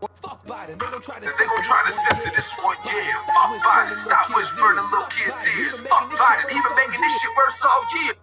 Fuck Biden, they gon' try to, they gon' try to censor this one, yeah. Fuck Biden, stop whispering in little kids' ears. Fuck Biden, even making this shit worse all year.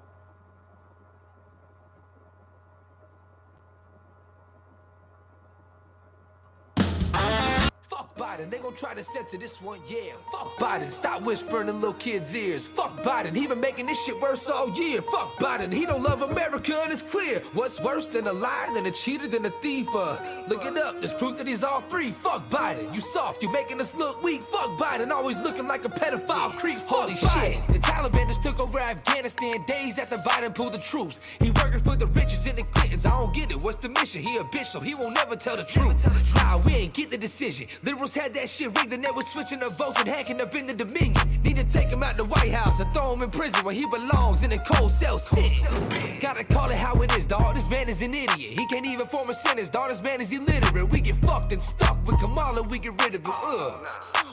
Try to censor this one, yeah. Fuck Biden, stop whispering in little kids' ears. Fuck Biden, he been making this shit worse all year. Fuck Biden, he don't love America and it's clear. What's worse than a liar, than a cheater, than a thief? Uh, look it up, there's proof that he's all three. Fuck Biden, you soft, you making us look weak. Fuck Biden, always looking like a pedophile creep. Holy shit, the Taliban just took over Afghanistan days after Biden pulled the troops. He working for the riches and the Clintons. I don't get it, what's the mission? He a bishop, he won't never tell the truth. Nah, we ain't get the decision. Liberals had that shit rigged and they was switching the votes and hacking up in the Dominion. Need to take him out the White House and throw him in prison where he belongs in a cold cell sitting. Gotta call it how it is, dog. This man is an idiot. He can't even form a sentence, dog. This man is illiterate. We get fucked and stuck with Kamala, we get rid of it. Ugh.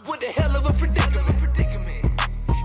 What the hell of a predicament?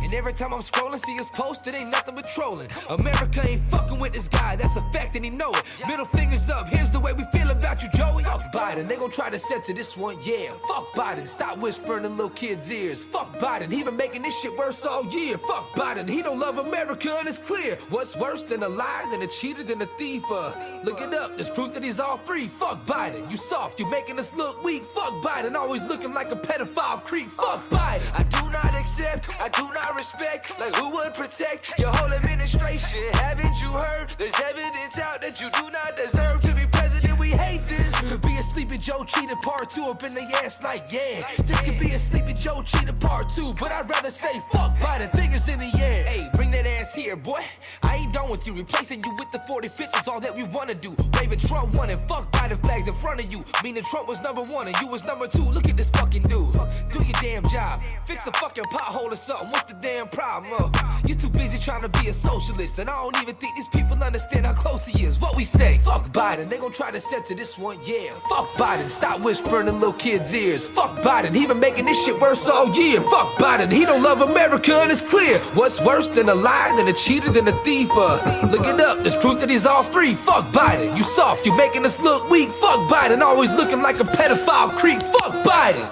And every time I'm scrolling, see his post, it ain't nothing but trolling. America ain't fucking with this guy, that's a fact, and he know it. Middle fingers up, here's the way we feel about you, Joey. Fuck Biden, they gon' try to censor this one, yeah. Fuck Biden, stop whispering in little kids' ears. Fuck Biden, he been making this shit worse all year. Fuck Biden, he don't love America, and it's clear. What's worse than a liar, than a cheater, than a thief? Uh, look it up, there's proof that he's all three. Fuck Biden, you soft, you making us look weak. Fuck Biden, always looking like a pedophile creep. Fuck Biden, I do not accept, I do not respect. Like who would protect your whole administration? Haven't you heard? There's evidence out that you do not deserve to be president. We hate this. A sleepy Joe cheater part two up in the ass like yeah. This could be a sleepy Joe cheater part two, but I'd rather say fuck Biden. Fingers in the air. Hey, bring that ass here, boy. I ain't done with you. Replacing you with the 45th is all that we wanna do. Waving Trump one and fuck Biden flags in front of you. Meaning Trump was number one and you was number two. Look at this fucking dude. Do your damn job. Fix a fucking pothole or something. What's the damn problem? Uh, you too busy trying to be a socialist, and I don't even think these people understand how close he is. What we say? Fuck Biden. They gon' try to censor this one, yeah. Fuck Biden. Stop whispering in little kids' ears. Fuck Biden. He been making this shit worse all year. Fuck Biden. He don't love America, and it's clear. What's worse than a liar, than a cheater, than a thief? Uh, look it up. There's proof that he's all three. Fuck Biden. You soft. You making us look weak. Fuck Biden. Always looking like a pedophile creep. Fuck Biden.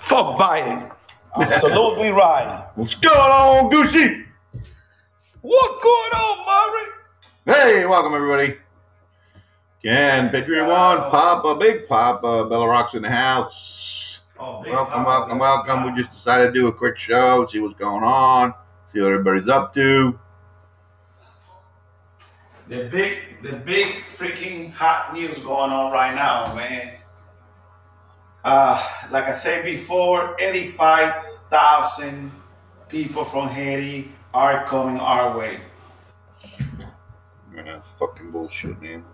Fuck Biden. Absolutely right. What's going on, Gucci? What's going on, Murray? Hey, welcome everybody. Again, Patriot One, Papa, Big Papa, Bella Rock's in the house. Oh, Welcome, welcome, welcome. We just decided to do a quick show, see what's going on, see what everybody's up to. The big, the big freaking hot news going on right now, man. Uh, like I said before, 85,000 people from Haiti are coming our way. Man, that's fucking bullshit, man.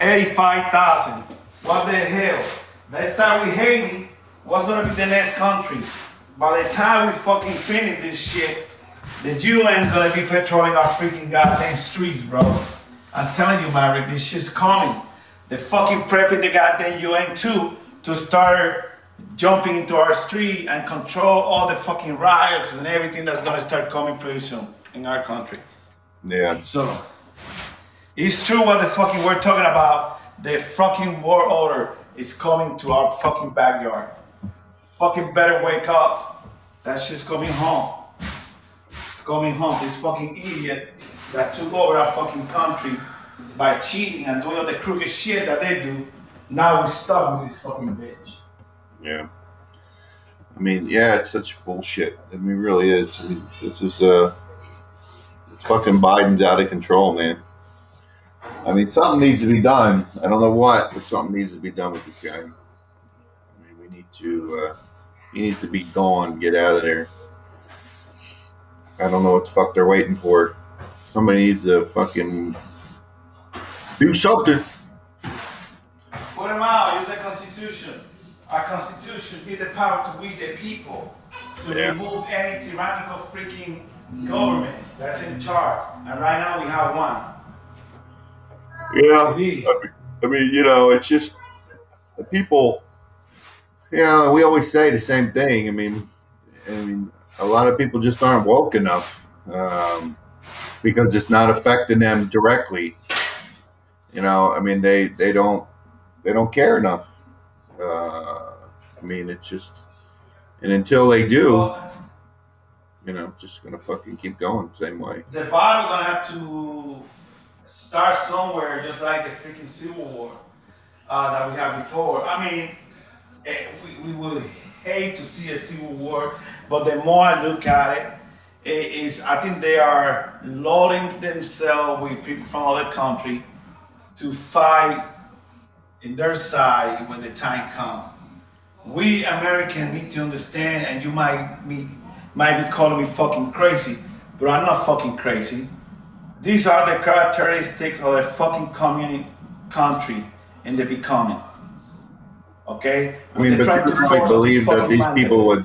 85,000. What the hell? Let's we with Haiti. What's gonna be the next country? By the time we fucking finish this shit, the UN gonna be patrolling our freaking goddamn streets, bro. I'm telling you, Maverick, this shit's coming. They're fucking prepping the goddamn UN too to start jumping into our street and control all the fucking riots and everything that's gonna start coming pretty soon in our country. Yeah, So, it's true what the fucking we're talking about. The fucking war order is coming to our fucking backyard. Fucking better wake up. That shit's coming home. It's coming home. This fucking idiot that took over our fucking country by cheating and doing all the crooked shit that they do. Now we're stuck with this fucking bitch. yeah. I mean, yeah, it's such bullshit. I mean, it really is. I mean, this is uh, it's fucking Biden's out of control, man. I mean, something needs to be done. I don't know what, but something needs to be done with this guy. I mean, we need to, uh, he needs to be gone, get out of there. I don't know what the fuck they're waiting for. Somebody needs to fucking do something. Put them out. Use the Constitution. Our Constitution give the power to we the people to Yeah. remove any tyrannical freaking government that's in charge. And right now we have one. Yeah. I mean, you know, it's just the people. You know, we always say the same thing. I mean, I mean, a lot of people just aren't woke enough um, because it's not affecting them directly. You know, I mean, they they don't they don't care enough. Uh, I mean, it's just, and until they do, you know, just gonna fucking keep going same way. the battle gonna have to start somewhere, just like the freaking Civil War uh, that we had before. I mean, eh, we, we would hate to see a Civil War, but the more I look at it, it is I think they are loading themselves with people from other country to fight in their side when the time comes. We Americans need to understand, and you might be might be calling me fucking crazy, but I'm not fucking crazy. These are the characteristics of a fucking communist country and they becoming. Okay? I mean, they're but trying to you force really believe that these mandate. people would,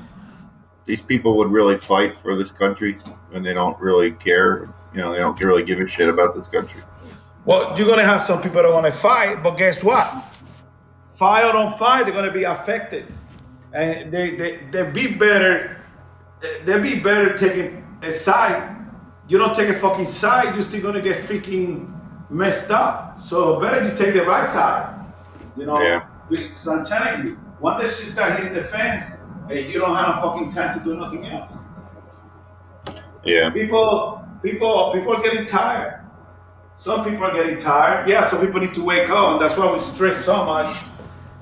these people would really fight for this country, and they don't really care. You know, they don't really give a shit about this country. Well, you're gonna have some people that are gonna fight, but guess what? Fight or don't fight, they're gonna be affected, and they they they be better. They be better taking a side. You don't take a fucking side, you're still gonna get freaking messed up. So better you take the right side. You know. Yeah. Because I'm telling you, once this shit start hitting the fans, hey, eh, you don't have no fucking time to do nothing else. Yeah, People, people, people are getting tired. Some people are getting tired. Yeah, some people need to wake up, and that's why we stress so much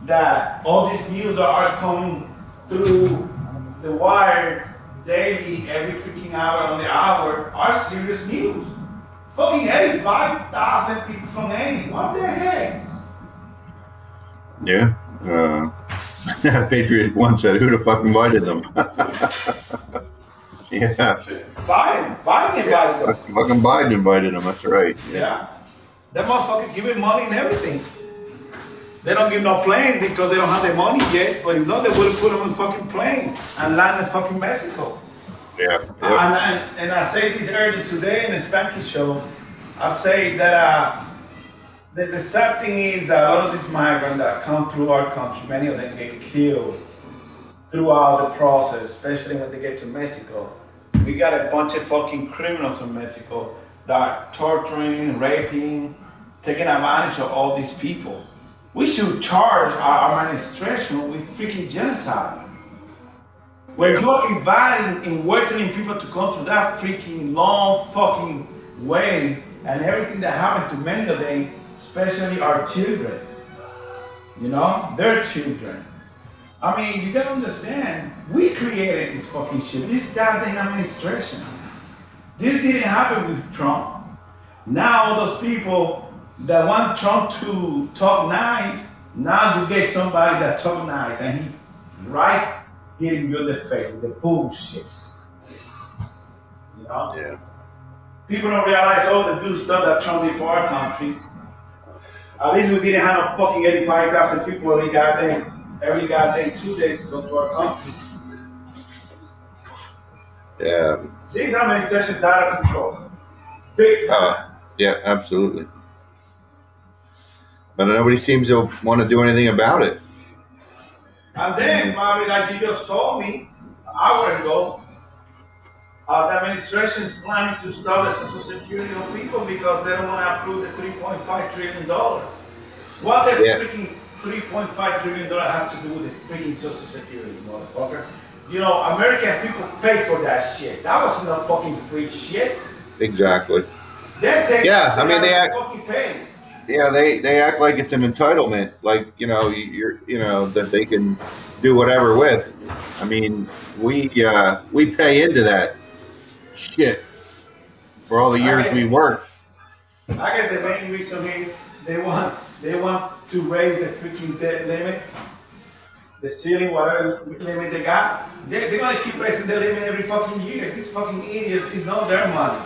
that all these news are coming through the wire daily, every freaking hour on the hour, are serious news. Fucking 85,000 people from Haiti. What the heck? yeah. Uh, Patriot one said, "Who the fuck invited them?" yeah, Biden, Biden invited them. fucking fucking Biden invited them. That's right. Yeah. That motherfucker giving money and everything. They don't give no plane because they don't have the money yet. But if not, they would have put them in fucking plane and land in fucking Mexico. Yeah, And, and, and I say this earlier today in the Spanky show. I say that uh, the, the sad thing is that a lot of these migrants that come through our country, many of them get killed throughout the process, especially when they get to Mexico. We got a bunch of fucking criminals in Mexico that are torturing, raping, taking advantage of all these people. We should charge our administration with freaking genocide. When you're inviting and welcoming people to come to that freaking long fucking way and everything that happened to many of them, especially our children, you know, their children. I mean, you gotta understand, we created this fucking shit, this goddamn administration. This didn't happen with Trump. Now those people that want Trump to talk nice, now you get somebody that talk nice and he right hitting you in the face with the bullshit. You know? yeah. People don't realize all the good stuff that Trump did for our country. At least we didn't have a fucking 85,000 people every goddamn, every goddamn two days to go to our country. Yeah, These administrations out of control. Big time. Uh, yeah, absolutely. But nobody seems to want to do anything about it. And then, Bobby, like you just told me an hour ago, uh, the administration is planning to stop the Social Security on people because they don't want to approve the 3.5 trillion dollar. What the Yeah. freaking 3.5 trillion dollar have to do with the freaking Social Security, motherfucker? You know, American people pay for that shit. That was not fucking free shit. Exactly. They take Yeah, I mean, they act- fucking pay. Yeah, they they act like it's an entitlement, like you know you're you know that they can do whatever with. I mean, we uh, we pay into that shit for all the years we worked. I guess the main reason they want they want to raise the freaking debt limit, the ceiling, whatever limit they got. They, they're gonna keep raising the limit every fucking year. These fucking idiots, it's not their money.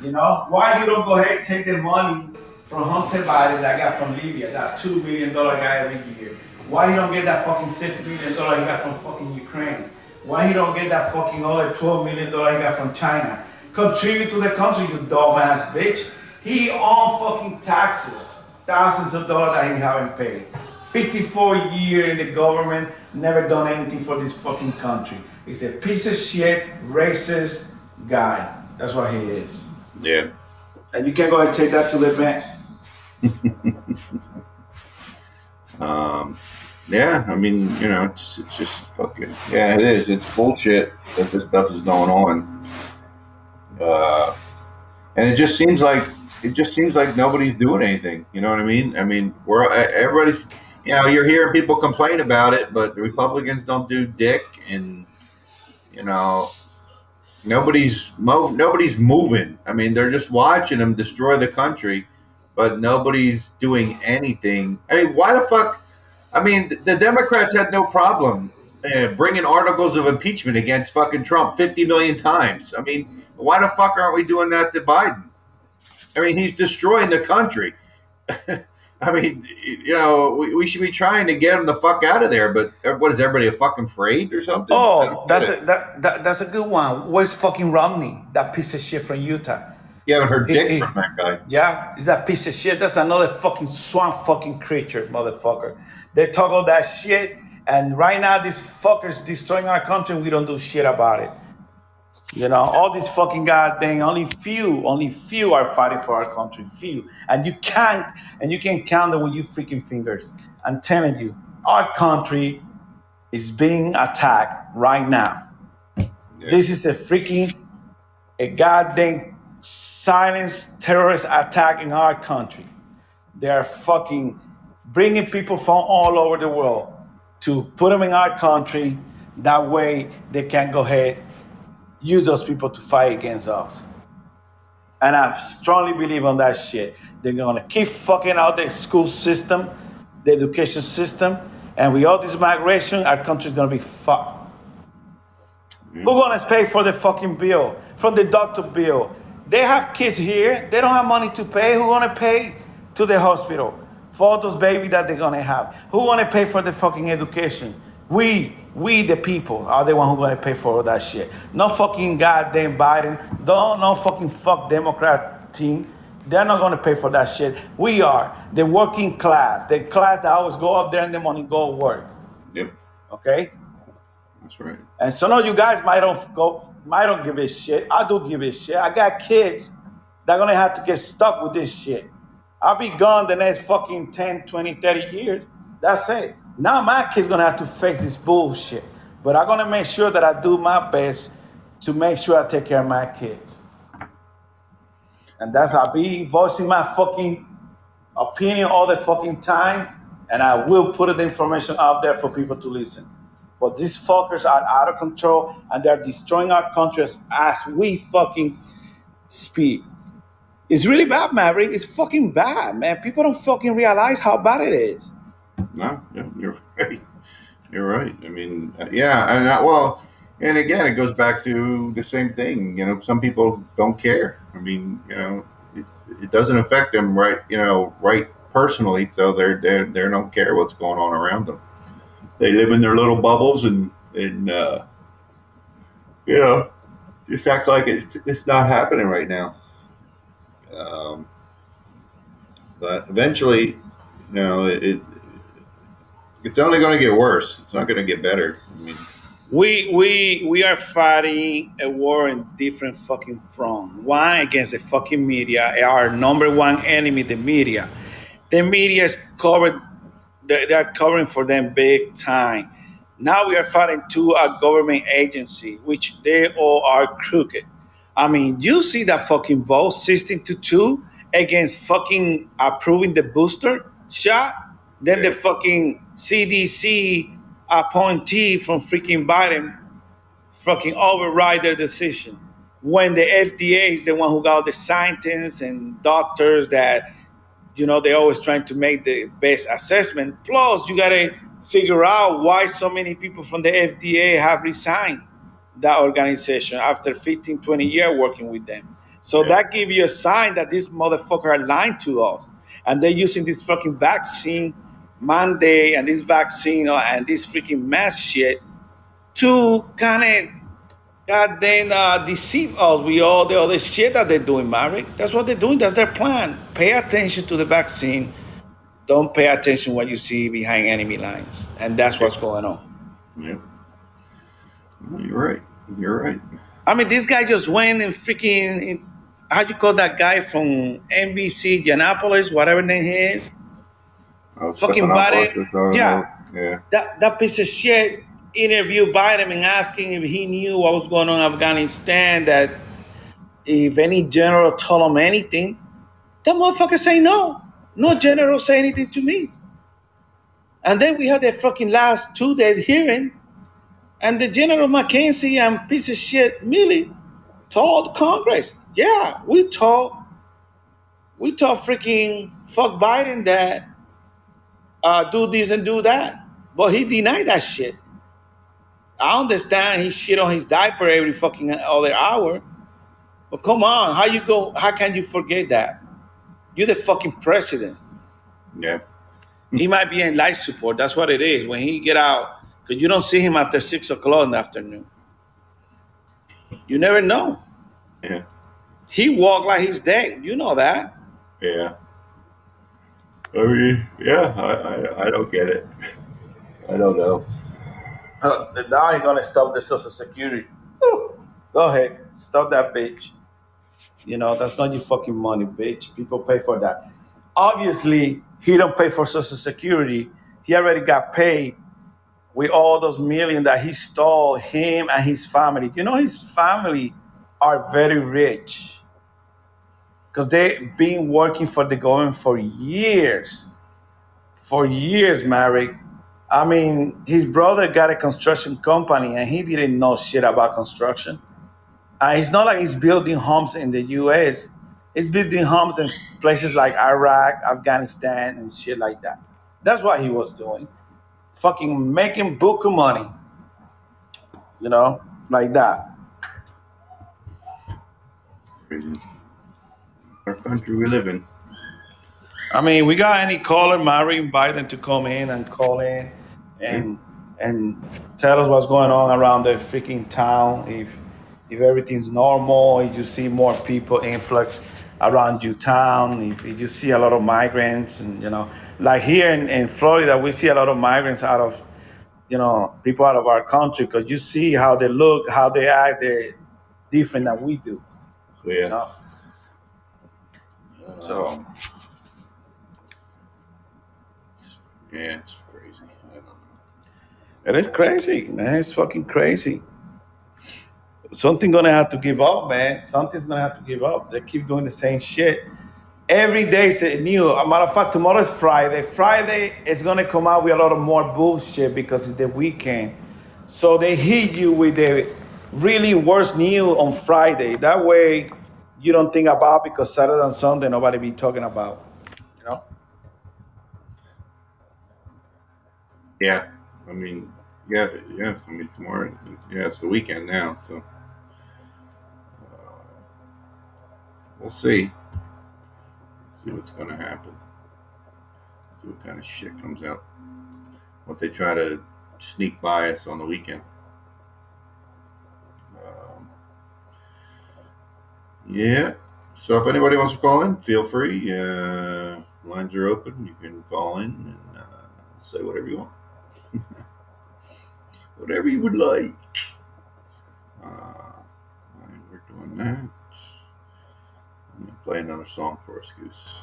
You know why you don't go ahead and take their money from Hunter Biden that got from Libya, that two billion dollar guy every year? Why he don't get that fucking six million dollar he got from fucking Ukraine? Why he don't get that fucking other twelve million dollar he got from China? Contribute to the country, you dumbass bitch. He on fucking taxes, thousands of dollars that he haven't paid. 54 years in the government, never done anything for this fucking country. He's a piece of shit, racist guy. That's what he is. Yeah, And you can go ahead and take that to the bank. um, yeah, I mean, you know, it's, it's just fucking yeah, it is. It's bullshit that this stuff is going on. Uh, and it just seems like it just seems like nobody's doing anything. You know what I mean? I mean, we're everybody's. You know, you're hearing people complain about it, but the Republicans don't do dick, and you know, nobody's mo- nobody's moving. I mean, they're just watching them destroy the country, but nobody's doing anything. I mean, why the fuck? I mean, the Democrats had no problem uh, bringing articles of impeachment against fucking Trump 50 million times. I mean, why the fuck aren't we doing that to Biden? I mean, he's destroying the country. I mean, you know, we, we, should be trying to get him the fuck out of there. But what is everybody a fucking afraid or something? Oh, that's a, that, that that's a good one. Where's fucking Romney? That piece of shit from Utah. You haven't heard dick from that guy. Yeah, he's that piece of shit. That's another fucking swamp fucking creature, motherfucker. They talk all that shit, and right now these fuckers destroying our country. We don't do shit about it. You know, all these fucking goddamn only few, only few are fighting for our country. Few. And you can't and you can count them with your freaking fingers. I'm telling you, our country is being attacked right now. Yeah. This is a freaking a goddamn silence terrorist attack in our country. They are fucking bringing people from all over the world to put them in our country. That way they can go ahead use those people to fight against us. And I strongly believe on that shit. They're gonna keep fucking out the school system, the education system, and with all this migration, our country's gonna be fucked. Who's gonna pay for the fucking bill? From the doctor bill. They have kids here, they don't have money to pay. Who gonna pay to the hospital for all those babies that they're gonna have? Who gonna pay for the fucking education? We we, the people, are the one who gonna pay for all that shit. No fucking goddamn Biden. Don't no fucking fuck Democrat team. They're not gonna pay for that shit. We are the working class, the class that always go up there in the morning, go work. Yep. Okay. That's right. And some of you guys might don't go, might don't give a shit. I do give a shit. I got kids that are gonna have to get stuck with this shit. I'll be gone the next fucking 10, 20, 30 years. That's it. Now my kid's gonna have to face this bullshit. But I'm gonna make sure that I do my best to make sure I take care of my kids. And that's I'll be voicing my fucking opinion all the fucking time, and I will put the information out there for people to listen. But these fuckers are out of control and they're destroying our countries as we fucking speak. It's really bad, Maverick. It's fucking bad, man. People don't fucking realize how bad it is. No, yeah, you're right. You're right. I mean, yeah, and uh, well, and again, it goes back to the same thing. You know, some people don't care. I mean, you know, it, it doesn't affect them right. You know, right personally, so they're they they don't care what's going on around them. They live in their little bubbles and and uh, you know, just act like it's it's not happening right now. Um, but eventually, you know, it, it's only going to get worse. It's not going to get better. I mean, we we we are fighting a war in different fucking front. One against the fucking media, our number one enemy, the media. The media is covered. They are covering for them big time. Now we are fighting to a government agency, which they all are crooked. I mean, you see that fucking vote, 16 to 2 against fucking approving the booster shot. Then the fucking CDC appointee from freaking Biden fucking override their decision. When the FDA is the one who got the scientists and doctors that, you know, they're always trying to make the best assessment. Plus, you gotta figure out why so many people from the FDA have resigned that organization after 15, 20 years working with them. So yeah. that gives you a sign that this motherfucker are lying to us. And they're using this fucking vaccine Monday and this vaccine uh, and this freaking mask shit to kind of goddamn uh, deceive us with all the other shit that they're doing, Maverick. That's what they're doing. That's their plan. Pay attention to the vaccine. Don't pay attention what you see behind enemy lines, and that's what's going on. Yeah, you're right. You're right. I mean, this guy just went and freaking. How do you call that guy from NBC, Giannopoulos, whatever name he is? Uh, fucking body. Yeah. Yeah. That that piece of shit interviewed Biden and asking if he knew what was going on in Afghanistan. That if any general told him anything, that motherfucker say no. No general say anything to me. And then we had the fucking last two days hearing, and the General McKenzie and piece of shit Milley told Congress, yeah, we told we told freaking fuck Biden that uh, do this and do that. But he denied that shit. I understand he shit on his diaper every fucking other hour. But come on, how you go how can you forget that? You're the fucking president. Yeah. He might be in life support. That's what it is. When he get out, because you don't see him after six o'clock in the afternoon. You never know. Yeah. He walk like he's dead. You know that. Yeah. I mean, yeah, I, I, I don't get it. I don't know. Uh, now you're gonna stop the social security. Go ahead, stop that bitch. You know that's not your fucking money, bitch. People pay for that. Obviously, he don't pay for social security. He already got paid with all those million that he stole. Him and his family. You know his family are very rich because they been working for the government for years. For years, Mary. I mean, his brother got a construction company and he didn't know shit about construction. And it's not like he's building homes in the US. He's building homes in places like Iraq, Afghanistan, and shit like that. That's what he was doing. Fucking making book money. You know, like that. Our country we live in. I mean, we got any caller, Mary, invite them to come in and call in and and tell us what's going on around the freaking town. If if everything's normal, if you see more people influx around your town, if, if you see a lot of migrants, and you know, like here in, in Florida, we see a lot of migrants out of you know people out of our country because you see how they look, how they act, they're different than we do. You yeah. know, so. Yeah, it's crazy. I don't know. It is crazy, man. It's fucking crazy. Something gonna have to give up, man. Something's gonna have to give up. They keep doing the same shit. Every day is new. A matter of fact, tomorrow is Friday. Friday is gonna come out with a lot of more bullshit because it's the weekend. So they hit you with the really worst news on Friday. That way you don't think about because Saturday and Sunday nobody be talking about. You know? Yeah. I mean, yeah, yeah. I mean, tomorrow, yeah, it's the weekend now, so uh, we'll see. See what's going to happen. See what kind of shit comes out. What they try to sneak by us on the weekend. Um, yeah. So if anybody wants to call in, feel free. Uh, lines are open. You can call in and uh, say whatever you want. whatever you would like. Uh, we're doing that. I'm gonna play another song for us, Goose.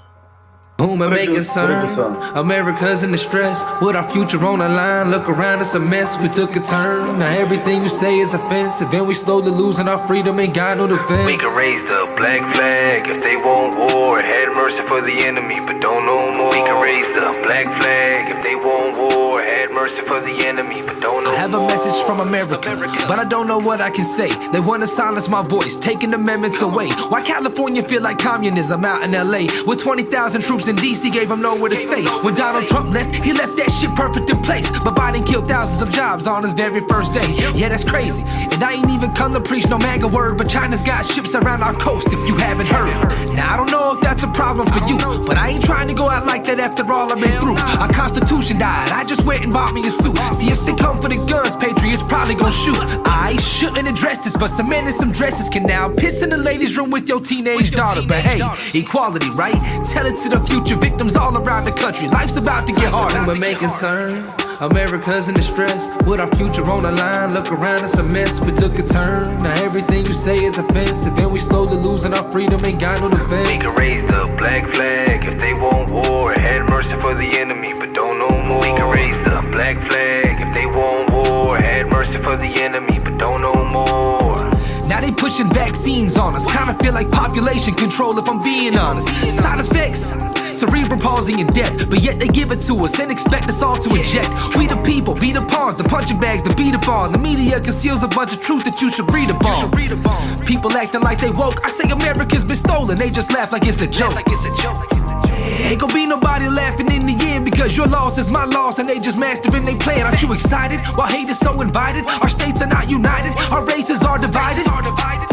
Boom and What it make do? it What it do, son. son? America's in distress. With our future on the line, look around, it's a mess. We took a turn. Now everything you say is offensive. And we slowly losing our freedom and got no defense. We can raise the black flag if they want war. Had mercy for the enemy, but don't know more. We can raise the black flag if they want war. Had mercy for the enemy, but don't know more. I have a message from America, but I don't know what I can say. They want to silence my voice, taking amendments away. Why California feel like communism out in LA? With 20,000 troops in DC, gave him nowhere to stay. When Donald Trump left, he left that shit perfect in place. But Biden killed thousands of jobs on his very first day. Yeah, that's crazy. And I ain't even come to preach no MAGA word, but China's got ships around our coast if you haven't heard. Now, I don't know if that's a problem for you, but I ain't trying to go out like that after all I've been through. Our Constitution died, I just went and bought me a suit. See, if they come for the guns, Patriots probably gon' shoot. I shouldn't address this, but some men in some dresses can now piss in the ladies' room with your teenage daughter. But hey, equality, right? Tell it to the future victims all around the country. Life's about to get harder. We're making concern. America's in distress. With our future on the line, look around, it's a mess. We took a turn. Now everything you say is offensive, and we slowly losing our freedom. Ain't got no defense. We defense. can raise the black flag if they want war. Had mercy for the enemy, but don't know more. We can raise the black flag if they want war. Had mercy for the enemy, but don't know more. Now they pushing vaccines on us. Kinda feel like population control if I'm being honest. Side effects. Cerebral palsy and death, but yet they give it to us and expect us all to inject. We the people, be the pawns, the punching bags, the beat upon. The media conceals a bunch of truth that you should read upon. People acting like they woke. I say America's been stolen, they just laugh like it's a joke. Ain't gonna be nobody laughing in the end because your loss is my loss and they just mastering they plan. Aren't you excited? While hate is so invited, our states are not united, our races are divided.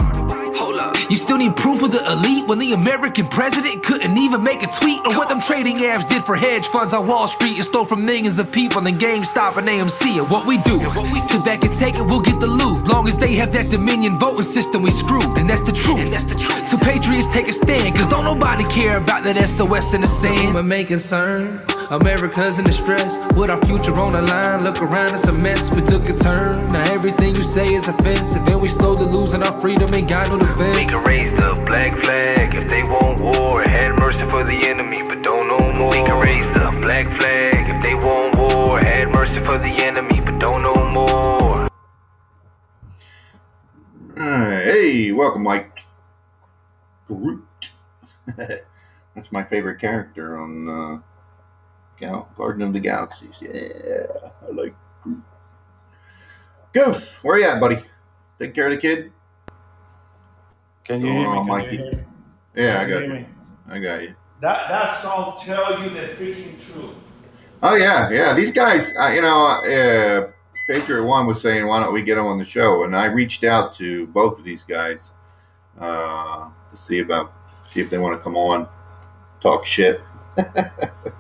You still need proof of the elite when the American president couldn't even make a tweet on what them trading apps did for hedge funds on Wall Street and stole from millions of people in GameStop and AMC. And what we do, sit back and take it, we'll get the loot. Long as they have that Dominion voting system, we screwed, and that's the truth. So patriots take a stand, cause don't nobody care about that SOS in the sand. My main concern, America's in distress. With our future on the line, look around, it's a mess. We took a turn. Now everything you say is offensive, and we slowly losing our freedom, ain't got no defense. We defense. can raise the black flag if they want war. Had mercy for the enemy, but don't know more. We can raise the black flag if they want war. Had mercy for the enemy, but don't know more. Alright, Hey, welcome, Mike. Groot. That's my favorite character on uh, Gal- Garden of the Galaxies. Yeah, I like Groot. Goose, where you at, buddy? Take care of the kid. Can you hear Oh, me? Can Mikey. you hear me? Yeah, I Can you got hear you. I got you. That that song tell you the freaking truth. Oh yeah, yeah. These guys, uh, you know, uh, Patriot One was saying, "Why don't we get them on the show?" And I reached out to both of these guys uh, to see about see if they want to come on, talk shit.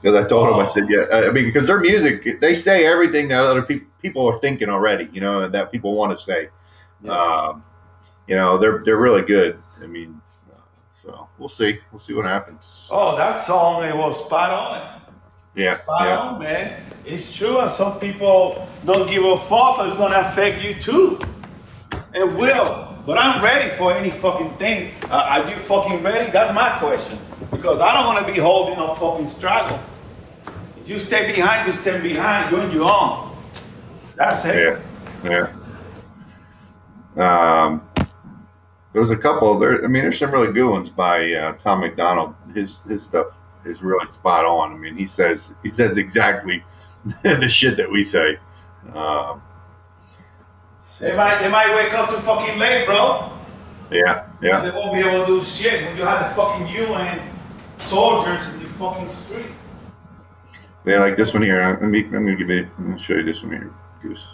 Because I told them, I said, "Yeah." I mean, because their music, they say everything that other people people are thinking already. You know, that people want to say. Um, you know, they're they're really good. I mean, uh, so we'll see. We'll see what happens. Oh, that song it was spot on. Yeah, Spot yeah. on, man. It's true, and some people don't give a fuck, but it's gonna affect you too. It will. But I'm ready for any fucking thing. Uh, are you fucking ready? That's my question. Because I don't want to be holding a fucking struggle. If you stay behind, you stay behind. You're on your own. That's it. Yeah, yeah. Um, there's a couple. There, I mean, there's some really good ones by uh, Tom MacDonald. His his stuff is really spot on. I mean, he says he says exactly the shit that we say. Um, They might, they might wake up too fucking late, bro. yeah, yeah. They won't be able to do shit when you have the fucking UN soldiers in the fucking street. They like this one here. Let me let me give you. Let me show you this one here, Goose.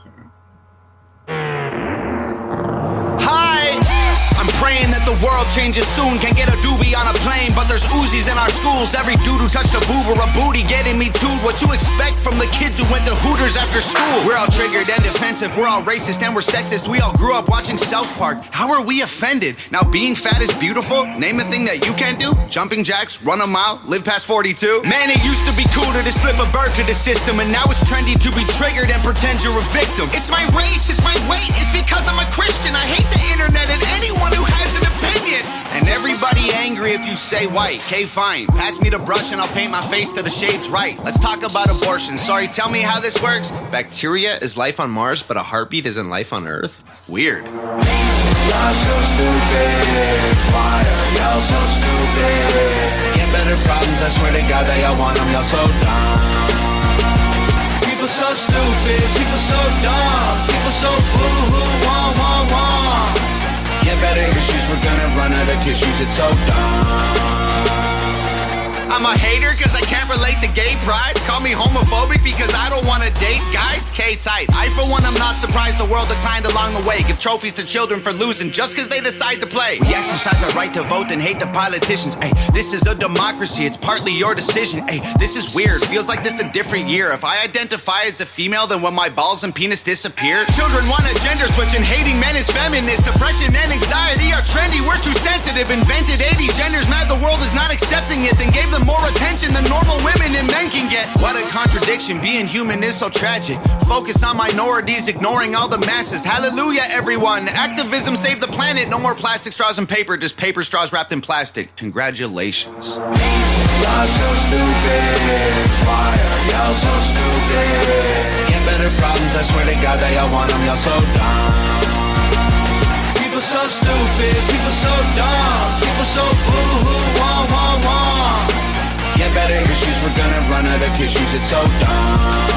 The world changes soon. Can get a doobie on a plane, but there's Uzis in our schools. Every dude who touched a boob or a booty getting me too. What you expect from the kids who went to Hooters after school? We're all triggered and defensive. We're all racist and we're sexist. We all grew up watching South Park. How are we offended? Now being fat is beautiful. Name a thing that you can't do. Jumping jacks, run a mile, live past 42. Man, it used to be cool to slip a bird to the system, and now it's trendy to be triggered and pretend you're a victim. It's my race, it's my weight, it's because I'm a Christian. I hate the internet and anyone who has an opinion. And everybody angry if you say white. Okay, fine. Pass me the brush and I'll paint my face to the shades right. Let's talk about abortion. Sorry, tell me how this works. Bacteria is life on Mars, but a heartbeat isn't life on Earth? Weird. Y'all so stupid. Why are y'all so stupid? Get better problems, I swear to God that y'all want them, y'all so dumb. People so stupid. People so dumb. People so boo hoo wah wah wah. Of it's so dumb. I'm a hater cause I can't relate to gay pride. Call me homophobic because I don't wanna date guys. K tight. I, for one, I'm not surprised the world declined along the way. Give trophies to children for losing just cause they decide to play. We exercise our right to vote and hate the politicians. Hey, this is a democracy, it's partly your decision. Hey, this is weird. Feels like this a different year. If I identify as a female, then when my balls and penis disappear, children want a gender switch and hating men is feminist. Depression and anxiety are trendy. We're too sensitive. Invented 80 genders, mad the world is not accepting it. Then gave them more attention than normal women and men can get. What a contradiction. Being human is so tragic. Focus on minorities, ignoring all the masses. Hallelujah, everyone. Activism saved the planet. No more plastic straws and paper, just paper straws wrapped in plastic. Congratulations. y'all so stupid? Why are y'all so stupid? Get better problems, I swear to God that y'all want them, y'all so dumb. People so stupid, people so dumb, people so boo-hoo, wah, wah, wah. Get better issues, we're gonna run out of tissues, it's so dumb.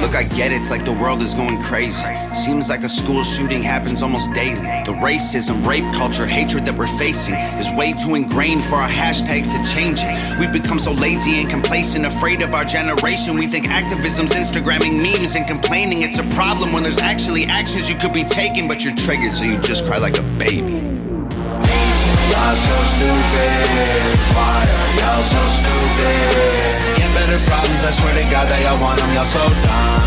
Look, I get it, it's like the world is going crazy. Seems like a school shooting happens almost daily. The racism, rape culture, hatred that we're facing is way too ingrained for our hashtags to change it. We've become so lazy and complacent, afraid of our generation. We think activism's Instagramming memes and complaining. It's a problem when there's actually actions you could be taking, but you're triggered, so you just cry like a baby. Y'all so stupid. Why are y'all so stupid? Get better problems, I swear to God that y'all want them, y'all so dumb.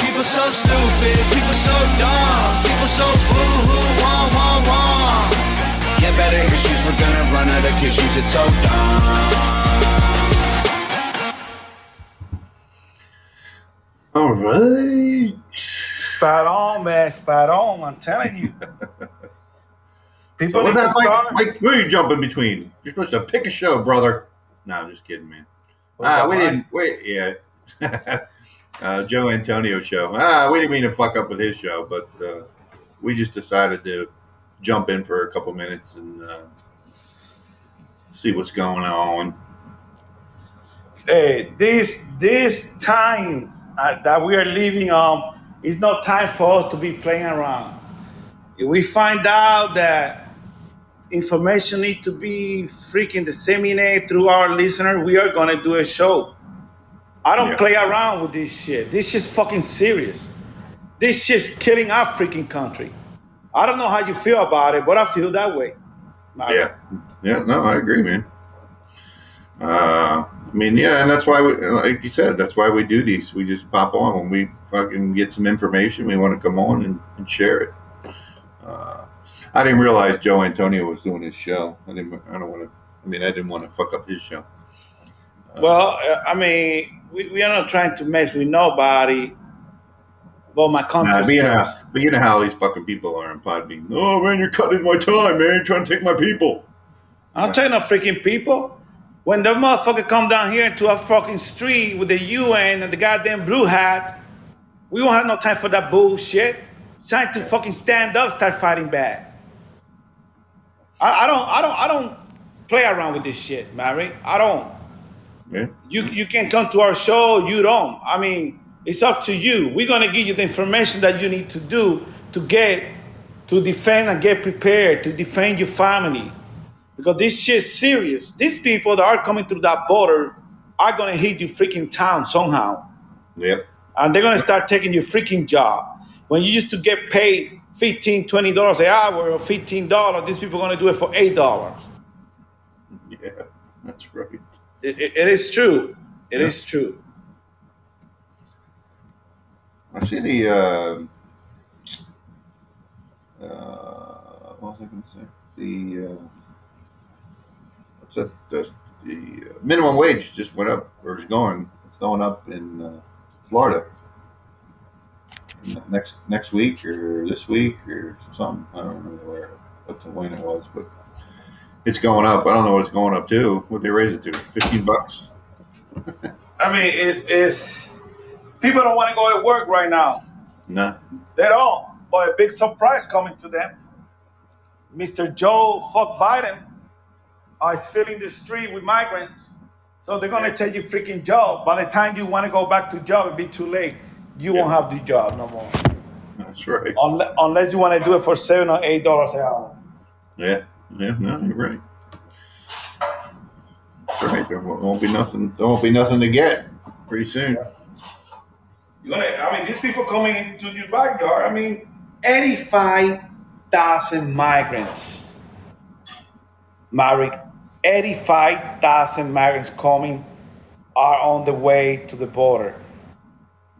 People so stupid, people so dumb, people so boo-hoo, wah, wah, wah. Get better issues, we're gonna run out of tissues, it's so dumb. All right. Spot on, man. Spot on. I'm telling you. People So need what's to that, start. Mike, Mike, who are you jumping between? You're supposed to pick a show, brother. No, I'm just kidding, man. Ah, that, we Mike? didn't. Wait, yeah. uh, Joe Antonio show. Ah, we didn't mean to fuck up with his show, but uh, we just decided to jump in for a couple minutes and uh, see what's going on. Hey, this this time uh, that we are living on it's not time for us to be playing around. If we find out that information need to be freaking disseminated through our listener, we are gonna do a show. I don't Yeah. play around with this shit. This shit's fucking serious. This shit's killing our freaking country. I don't know how you feel about it, but I feel that way. Yeah, yeah, no, I agree, man. Uh, I mean, yeah, and that's why, we, like you said, that's why we do these. We just pop on when we fucking get some information. We want to come on and, and share it. Uh, I didn't realize Joe Antonio was doing his show. I didn't. I don't want to. I mean, I didn't want to fuck up his show. Uh, Well, I mean, we, we are not trying to mess with nobody, but my country. Nah, but you know, but you know how these fucking people are in Podbean. Oh man, you're cutting my time, man. You're trying to take my people. I'm telling you, freaking people. When the motherfucker come down here into a fucking street with the UN and the goddamn blue hat, we won't have no time for that bullshit. It's time to fucking stand up, start fighting back. I, I don't, I don't, I don't play around with this shit, Mary. I don't. Yeah, You you can come to our show, you don't. I mean, it's up to you. We're gonna give you the information that you need to do to get to defend and get prepared to defend your family. Because this shit's serious. These people that are coming through that border are gonna hit your freaking town somehow. yep, And they're gonna start taking your freaking job. When you used to get paid 15 $20 an hour or $15, these people are gonna do it for $8. yeah, that's right. It, it- it is true. It is Yeah. true. I see the. Uh, uh, what was I going to say? The uh, what's that? The, the uh, minimum wage just went up, or is going. It's going up in uh, Florida next next week or this week or something. I don't remember where what the when it was, but it's going up. I don't know what it's going up to. What they raise it to? Fifteen bucks. I mean, it's, it's people don't want to go to work right now. No. They don't. But a big surprise coming to them. Mr. Joe fuck Biden uh, is filling the street with migrants. So they're gonna take your freaking job. By the time you want to go back to job, it'll be too late. You won't have the job no more. That's right. Unless, unless you want to do it for seven or eight dollars an hour. Yeah, yeah, no, you're right. That's right. There won't won't be nothing. There won't be nothing to get pretty soon. You're gonna. I mean, these people coming into your backyard. I mean, eighty-five thousand migrants. Marek, eighty-five thousand migrants coming are on the way to the border.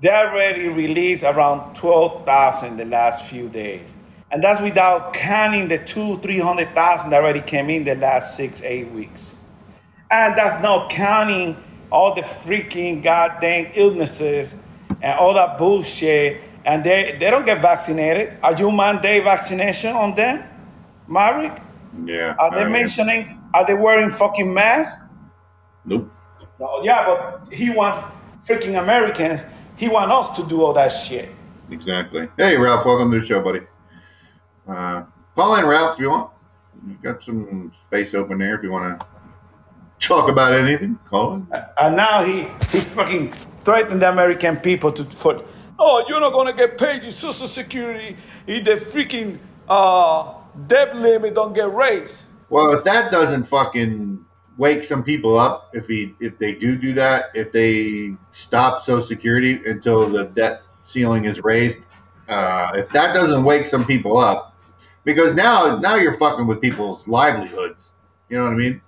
They already released around twelve thousand the last few days, and that's without counting the two, three hundred thousand that already came in the last six, eight weeks. And that's not counting all the freaking goddamn illnesses and all that bullshit. And they, they don't get vaccinated. Are you mandate vaccination on them, Marek? Yeah. Are they mentioning are they wearing fucking masks? Nope. No, yeah, but he wants freaking Americans. He want us to do all that shit. Exactly. Hey, Ralph, welcome to the show, buddy. Uh, call in, Ralph, if you want. You've got some space open there if you want to talk about anything. Call in. And now he he fucking threatened the American people to for oh you're not gonna get paid your social security the freaking uh debt limit don't get raised. Well, if that doesn't fucking wake some people up, if he if they do do that, if they stop Social Security until the debt ceiling is raised, uh, if that doesn't wake some people up, because now now you're fucking with people's livelihoods. You know what I mean?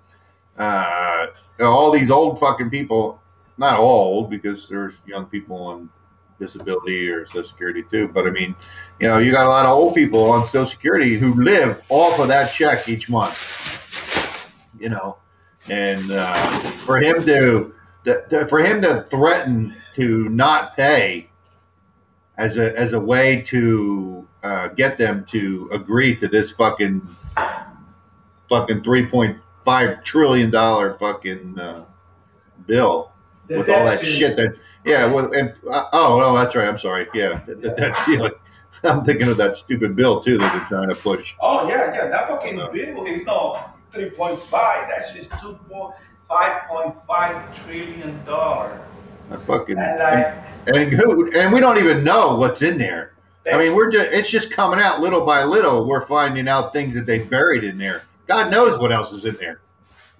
Uh, all these old fucking people, not all old because there's young people on disability or Social Security too. But I mean, you know, you got a lot of old people on Social Security who live off of that check each month. You know, and uh, for him to, to, to for him to threaten to not pay as a as a way to uh, get them to agree to this fucking fucking three point five trillion dollar fucking uh, bill The with all that ceiling. shit that yeah well and uh, oh no that's right I'm sorry yeah that, that, that ceiling. I'm thinking of that stupid bill too that they're trying to push. Oh yeah, yeah. That fucking Uh, bill is not three point five. That shit is two point five point five trillion dollar. I fucking And like and who and we don't even know what's in there. I mean, we're just it's just coming out little by little. We're finding out things that they buried in there. God knows what else is in there.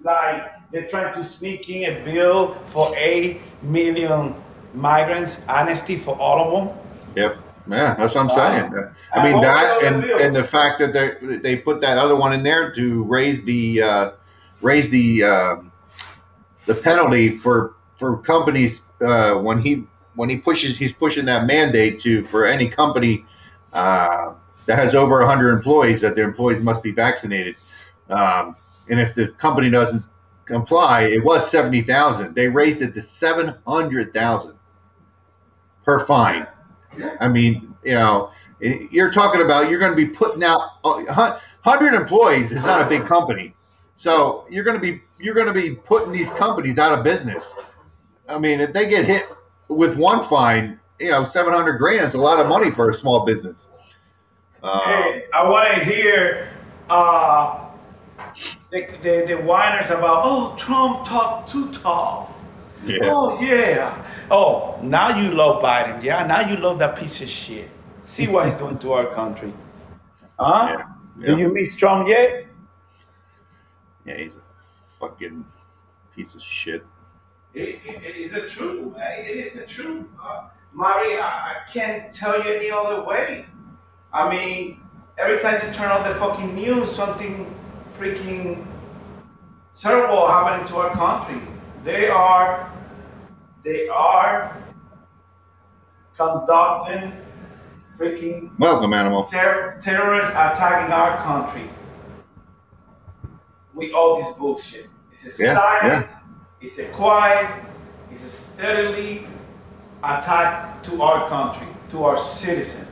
like they're trying to sneak in a bill for eight million migrants, amnesty for all of them. Yep. Yeah, that's what I'm Wow. saying. I mean that and and the fact that they they put that other one in there to raise the uh, raise the um the penalty for for companies uh, when he when he pushes he's pushing that mandate to for any company uh, that has over 100 employees that their employees must be vaccinated. Um, and if the company doesn't comply, it was 70,000. They raised it to 700,000 per fine. I mean, you know, you're talking about you're going to be putting out uh, 100 employees is not a big company. So you're going to be you're going to be putting these companies out of business. I mean, if they get hit with one fine, you know, 700 grand is a lot of money for a small business. Uh, Hey, I want to hear uh, the, the, the whiners about, oh, Trump talked too tough. Yeah. Oh, yeah. Oh, now you love Biden. Yeah, now you love that piece of shit. See what he's doing to our country. Huh? Yeah. Do you miss Trump yet? yeah, he's a fucking piece of shit. It, it, it is the truth. man. It is the truth. Uh, Mari, I, I can't tell you any other way. I mean, every time you turn on the fucking news, something freaking terrible happening to our country. They are, they are conducting freaking Welcome, animal. ter- terrorists attacking our country. We all this bullshit. It's a Yeah, silence. It's a quiet. It's a steadily attack to our country, to our citizen.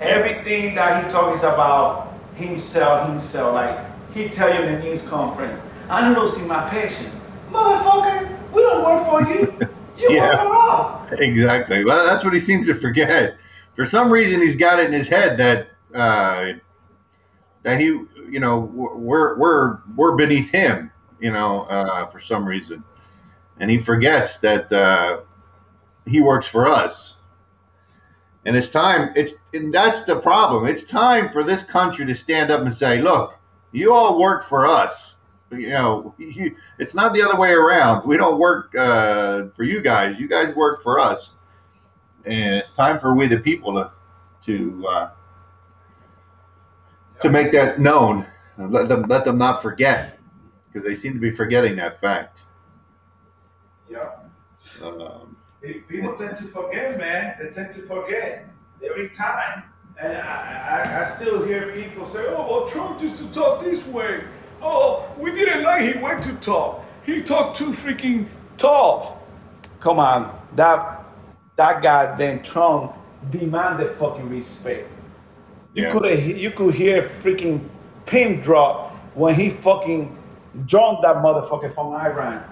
Everything that he talks about himself, himself, like he tell you in the news conference, I'm losing my patience. Motherfucker, we don't work for you. You Yeah. work for us. Exactly. Well, that's what he seems to forget. For some reason, he's got it in his head that uh, that he, you know, we're we're we're beneath him. You know, uh, for some reason, and he forgets that uh, he works for us. And it's time. It's and that's the problem. It's time for this country to stand up and say, "Look, you all work for us." You know, you, it's not the other way around. We don't work uh, for you guys. You guys work for us, and it's time for we the people to to uh, to make that known. Let them let them not forget because they seem to be forgetting that fact. Yeah. Um, People tend to forget, man. They tend to forget every time. And I, I, I still hear people say, oh, well, Trump used to talk this way. Oh, we didn't like he went to talk. He talked too freaking tough. Come on. That that guy, then Trump, demanded fucking respect. You Yeah. could you could hear freaking pin drop when he fucking drone that motherfucker from Iran.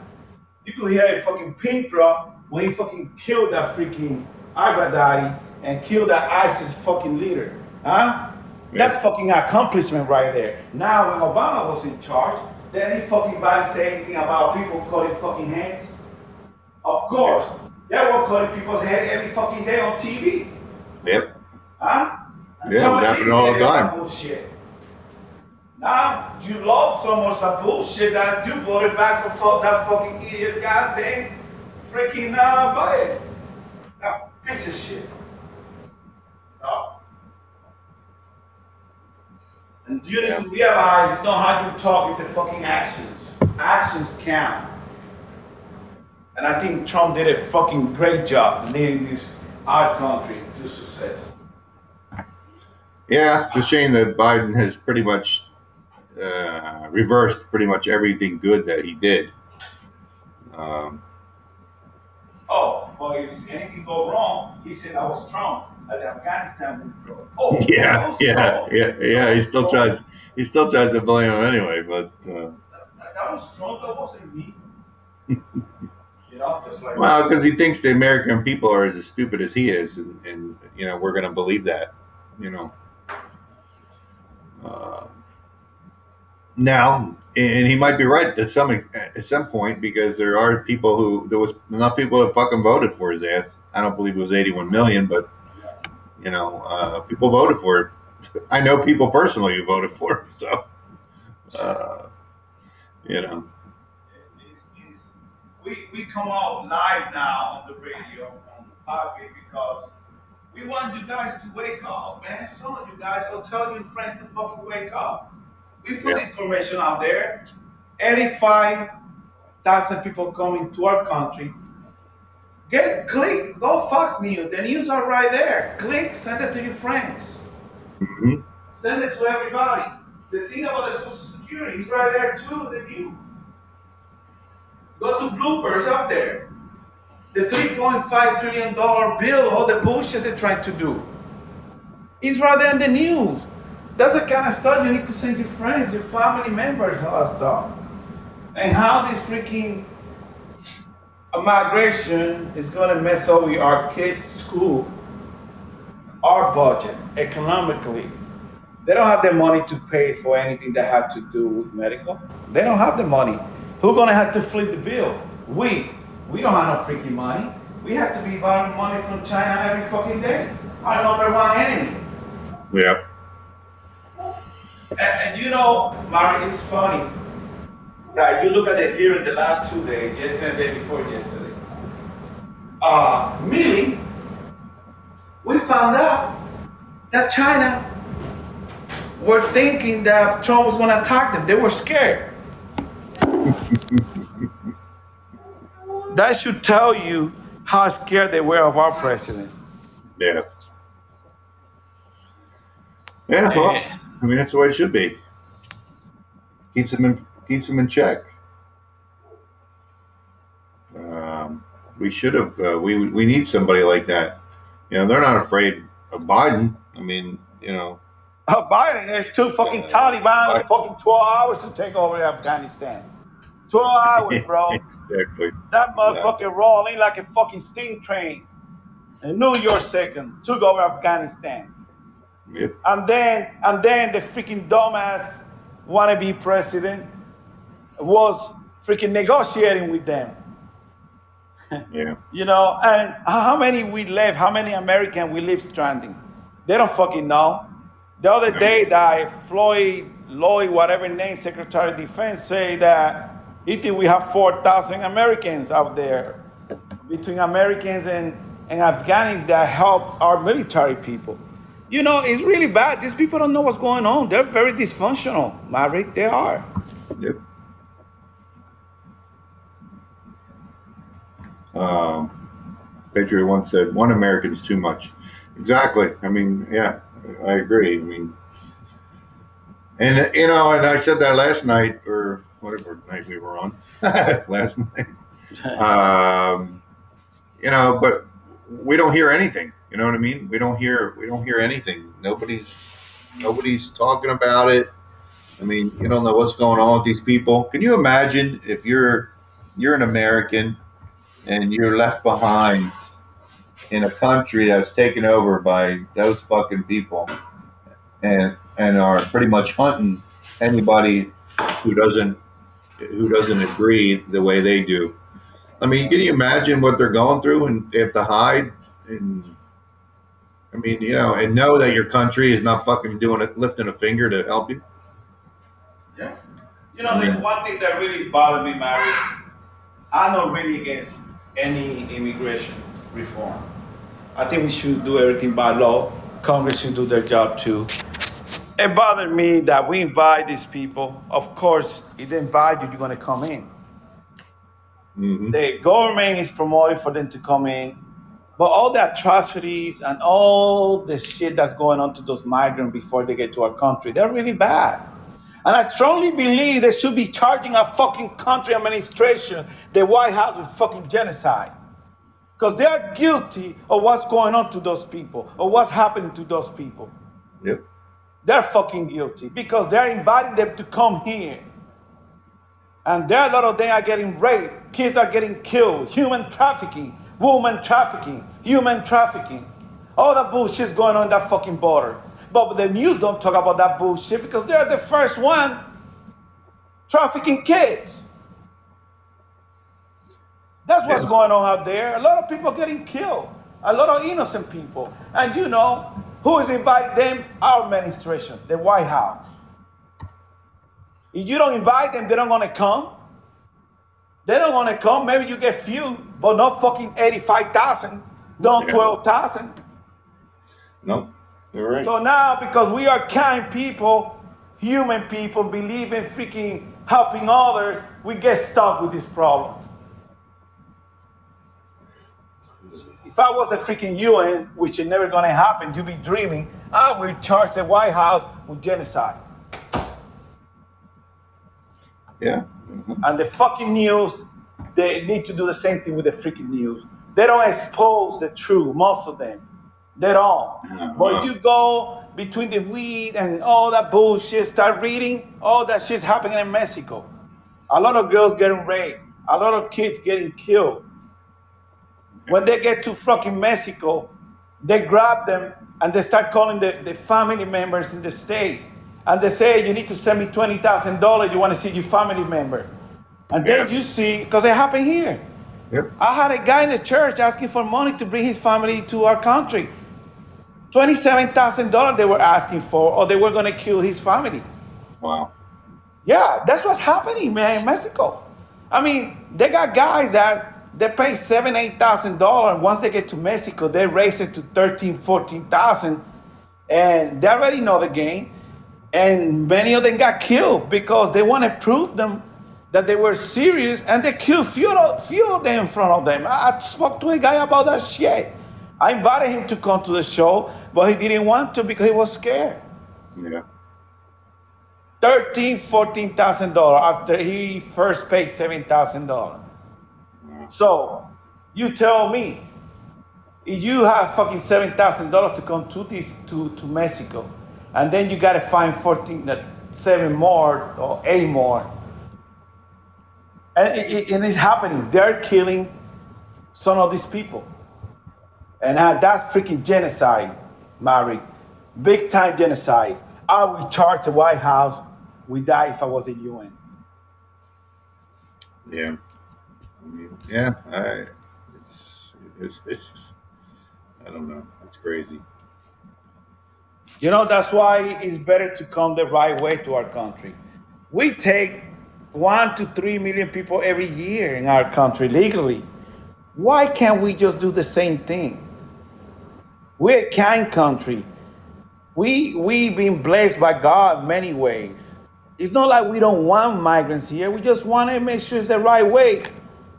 You could hear a fucking pin drop when he fucking killed that freaking Baghdadi and killed that ISIS fucking leader. Huh? That's fucking accomplishment right there. Now when Obama was in charge, did any fucking body say anything about people cutting fucking hands? Of course. They were cutting people's head every fucking day on TV. Yep. Huh? And Yeah, it happened me all the time. Bullshit. Now you love so much that bullshit that you voted back for fu- that fucking idiot goddamn freaking uh, Biden. That piece of shit. No. And you need to realize it's not how you talk, it's the fucking actions. Actions count. And I think Trump did a fucking great job leading this our country to success. Yeah, it's a shame that Biden has pretty much uh, reversed pretty much everything good that he did. Um, Oh, well, if anything go wrong, he said I was Trump the Afghanistan withdrawal. Oh, yeah, that yeah, yeah, yeah. He still Trump. tries. He still tries to blame him anyway, but uh, That, that was Trump. That wasn't me. you know, just like well, because he thinks the American people are as stupid as he is, and, and you know we're going to believe that. You know. Uh, now, and he might be right at some at some point because there are people who there was enough people that fucking voted for his ass. I don't believe it was 81 million, but you know, uh, people voted for it. I know people personally who voted for it, so uh, you know. It's- it's- we, we come out live now on the radio, on the pocket, because we want you guys to wake up, man. Some of you guys will tell your friends to fucking wake up. We put Yeah. information out there. 85,000 people coming to our country. Get click, go Fox News. The news are right there. Click, send it to your friends. Mhm. Send it to everybody. The thing about the Social Security is right there too, the new. Go to bloopers up there. The $3.5 trillion bill, all the bullshit they're trying to do. It's right there in the news. That's the kind of stuff you need to send your friends, your family members, all that stuff. And how this freaking migration is gonna mess up with our kids' school, our budget, economically. They don't have the money to pay for anything that had to do with medical. They don't have the money. Who's gonna have to flip the bill? We. We don't have no freaking money. We have to be borrowing money from China every fucking day. Our number one enemy. Yeah. And, and you know, Mari, it's funny that you look at it here in the last two days, yesterday and the day before yesterday. Uh, Milley, we found out that China were thinking that Trump was going to attack them. They were scared. that should tell you how scared they were of our president. Yeah. Yeah. Well, I mean that's the way it should be. Keeps them in keeps them in check. Um, we should have. Uh, we we need somebody like that. You know, they're not afraid of Biden. I mean, you know, Uh, Biden, it took fucking Taliban Biden. fucking 12 hours to take over Afghanistan. 12 hours, bro. exactly. That motherfucking motherfucker rolling like a fucking steam train. And New York second took over Afghanistan. Yep. And then and then the freaking dumbass wannabe president was freaking negotiating with them. Yeah. You know, and how many we left, how many American we leave stranding? They don't fucking know. The other day that Floyd Lloyd, whatever name, Secretary of Defense, say that he think we have 4,000 Americans out there between Americans and, and Afghans that help our military people. You know, it's really bad. These people don't know what's going on. They're very dysfunctional, Maverick. They are. Yep. Um, Patriot once said, "One American is too much." Exactly. I mean, yeah, I agree. I mean, and you know, and I said that last night or whatever night we were on last night. Um, you know, but we don't hear anything. You know what I mean? We don't hear we don't hear anything. Nobody's nobody's talking about it. I mean, you don't know what's going on with these people. Can you imagine if you're you're an American and you're left behind in a country that was taken over by those fucking people and and are pretty much hunting anybody who doesn't who doesn't agree the way they do. I mean, can you imagine what they're going through and they have to hide and I mean, you know, and know that your country is not fucking doing it, lifting a finger to help you. Yeah. You know, the one thing that really bothered me, Mary, I'm not really against any immigration reform. I think we should do everything by law. Congress should do their job too. It bothered me that we invite these people. Of course, if they invite you, you're going to come in. hmm The government is promoting for them to come in. But all the atrocities and all the shit that's going on to those migrants before they get to our country, they're really bad. And I strongly believe they should be charging our fucking country administration, the White House, with fucking genocide. Because they are guilty of what's going on to those people, or what's happening to those people. Yep. They're fucking guilty because they're inviting them to come here. And there, a lot of them are getting raped, kids are getting killed, human trafficking, woman trafficking, human trafficking. All that bullshit's going on in that fucking border. But the news don't talk about that bullshit because they're the first one trafficking kids. That's what's going on out there. A lot of people getting killed. A lot of innocent people. And you know, who is inviting them? Our administration, the White House. If you don't invite them, they're not gonna come. They don't wanna come. Maybe you get few, but not fucking 85,000, not Yeah. 12,000. No, you're right. So now, because we are kind people, human people, believe in freaking helping others, we get stuck with this problem. If I was the freaking UN, which is never gonna happen, you'd be dreaming, I will charge the White House with genocide. yeah. Mhm. And the fucking news, they need to do the same thing with the freaking news. They don't expose the truth, most of them. They don't. Mm-hmm. But you go between the weed and all that bullshit, start reading, all that shit's happening in Mexico. A lot of girls getting raped, a lot of kids getting killed. When they get to fucking Mexico, they grab them and they start calling the, the family members in the state. And they say, you need to send me $20,000. You want to see your family member. And then you see, because it happened here. Yep. I had a guy in the church asking for money to bring his family to our country. $27,000 they were asking for, or they were going to kill his family. Wow. Yeah, that's what's happening, man, in Mexico. I mean, they got guys that they pay seven, eight thousand dollars. Once they get to Mexico, they raise it to thirteen, fourteen thousand, and they already know the game. And many of them got killed because they want to prove them that they were serious, and they killed few few of them in front of them. I, I spoke to a guy about that shit. I invited him to come to the show, but he didn't want to because he was scared. Yeah. Thirteen, fourteen thousand dollars after he first paid seven thousand dollars. So you tell me, if you have fucking seven thousand dollars to come to this to, to Mexico, and then you gotta find fourteen that seven more or eight more. And it- and it's happening. They're killing some of these people. And uh, that's freaking genocide, Mary. Big time genocide. I would charge the White House with that if I was in UN. Yeah. I mean, yeah. I. It's. It's. It's. Just, I don't know. It's crazy. You know, that's why it's better to come the right way to our country. We take one to three million people every year in our country legally. Why can't we just do the same thing? We're a kind country. We we've been blessed by God many ways. It's not like we don't want migrants here. We just want to make sure it's the right way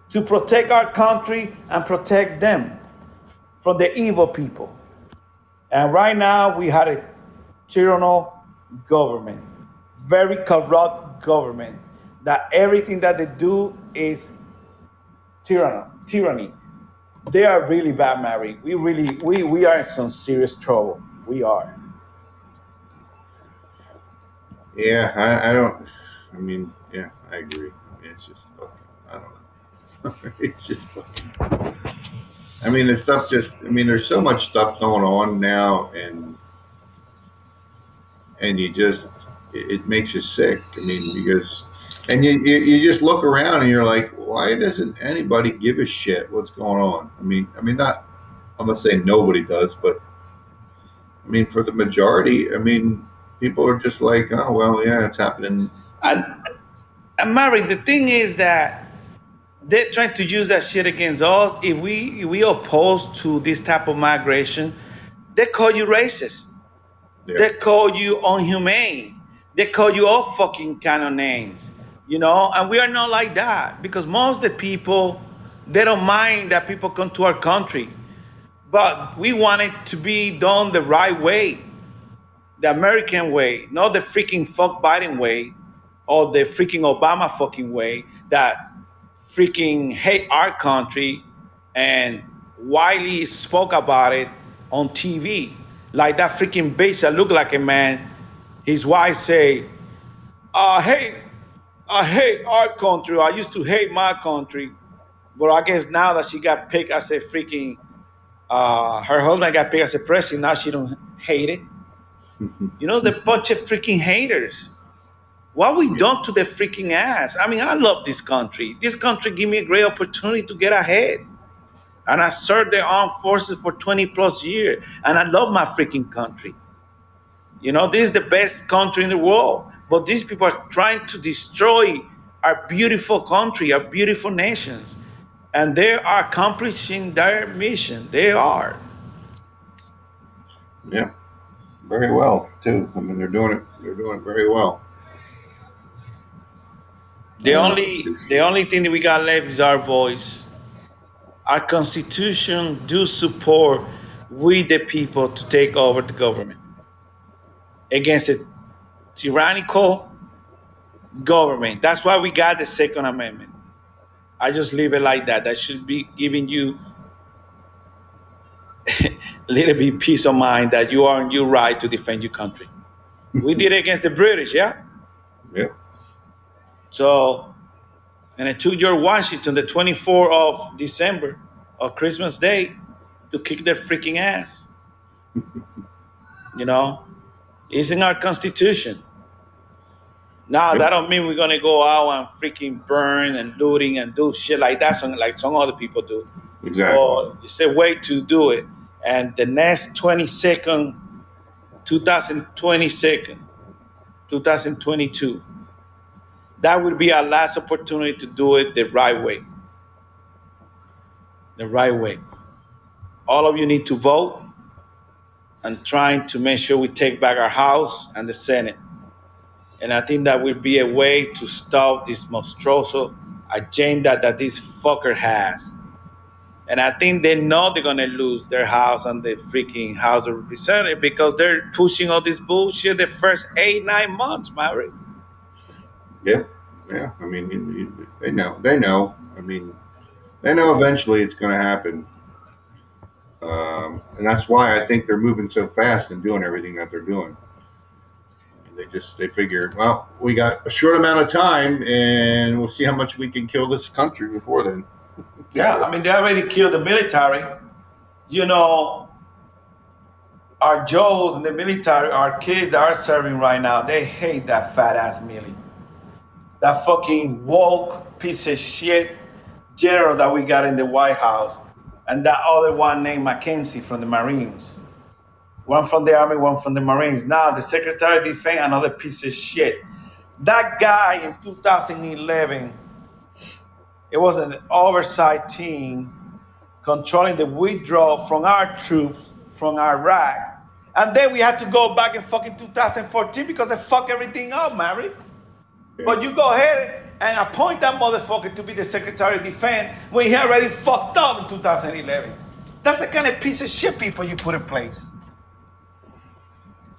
to protect our country and protect them from the evil people. And right now, we had a tyrannical government, very corrupt government, that everything that they do is tyranny. tyranny. They are really bad, Mary. We really, we, we are in some serious trouble. We are. Yeah, I, I don't. I mean, yeah, I agree. It's just fucking. I don't know. it's just fucking. I mean, the stuff just. I mean, there's so much stuff going on now, and and you just it, it makes you sick. I mean, because and you, you you just look around and you're like, why doesn't anybody give a shit what's going on? I mean, I mean, not. I'm not saying nobody does, but I mean, for the majority, I mean, people are just like, oh well, yeah, it's happening. And, and Mary, the thing is that they're trying to use that shit against us. If we if we oppose to this type of migration, they call you racist. Yeah. They call you unhumane. They call you all fucking kind of names. You know, and we are not like that because most of the people they don't mind that people come to our country. But we want it to be done the right way, the American way, not the freaking fuck Biden way or the freaking Obama fucking way that freaking hate our country and Wiley spoke about it on TV. Like that freaking bitch that looked like a man, his wife say, uh, I hate, I hate our country. I used to hate my country. But I guess now that she got picked as a freaking uh, her husband got picked as a president. Now she don't hate it. You know, the bunch of freaking haters. What we done to the freaking ass? I mean, I love this country. This country give me a great opportunity to get ahead. And I served the armed forces for 20 plus years. And I love my freaking country. You know, this is the best country in the world. But these people are trying to destroy our beautiful country, our beautiful nations. And they are accomplishing their mission. They are. Yeah, very well too. I mean, they're doing it. They're doing it very well. The Yeah. only the only thing that we got left is our voice. Our constitution do support we the people to take over the government against a tyrannical government. That's why we got the Second Amendment. I just leave it like that. That should be giving you a little bit peace of mind that you are on your right to defend your country. We did it against the British, yeah? Yeah, So, and it took George Washington the 24th of December of Christmas Day to kick their freaking ass. You know, it's in our Constitution. Now that don't mean we're gonna go out and freaking burn and looting and do shit like that, some, like some other people do. exactly. Or it's a way to do it. And the next 22nd, 2022, 2022, that would be our last opportunity to do it the right way. The right way. All of you need to vote and trying to make sure we take back our House and the Senate. And I think that will be a way to stop this monstruoso agenda that this fucker has. And I think they know they're gonna lose their house and the freaking House of Representatives because they're pushing all this bullshit the first eight, nine months, Maverick. yeah, yeah. I mean, they know. They know. I mean, they know eventually it's to happen. Um, and that's why I think they're moving so fast and doing everything that they're doing. They just they figure, well, we got a short amount of time, and we'll see how much we can kill this country before then. Yeah, I mean they already killed the military. You know, our Joes in the military, our kids that are serving right now, they hate that fat ass Milley. That fucking woke piece of shit general that we got in the White House. And that other one named McKenzie from the Marines. One from the Army, one from the Marines. Now the Secretary of Defense, another piece of shit. That guy in 2011 it was an oversight team controlling the withdrawal from our troops from Iraq. And then we had to go back in fucking 2014 because they fuck everything up, Mary. But you go ahead and appoint that motherfucker to be the Secretary of Defense when he already fucked up in 2011. That's the kind of piece of shit people you put in place.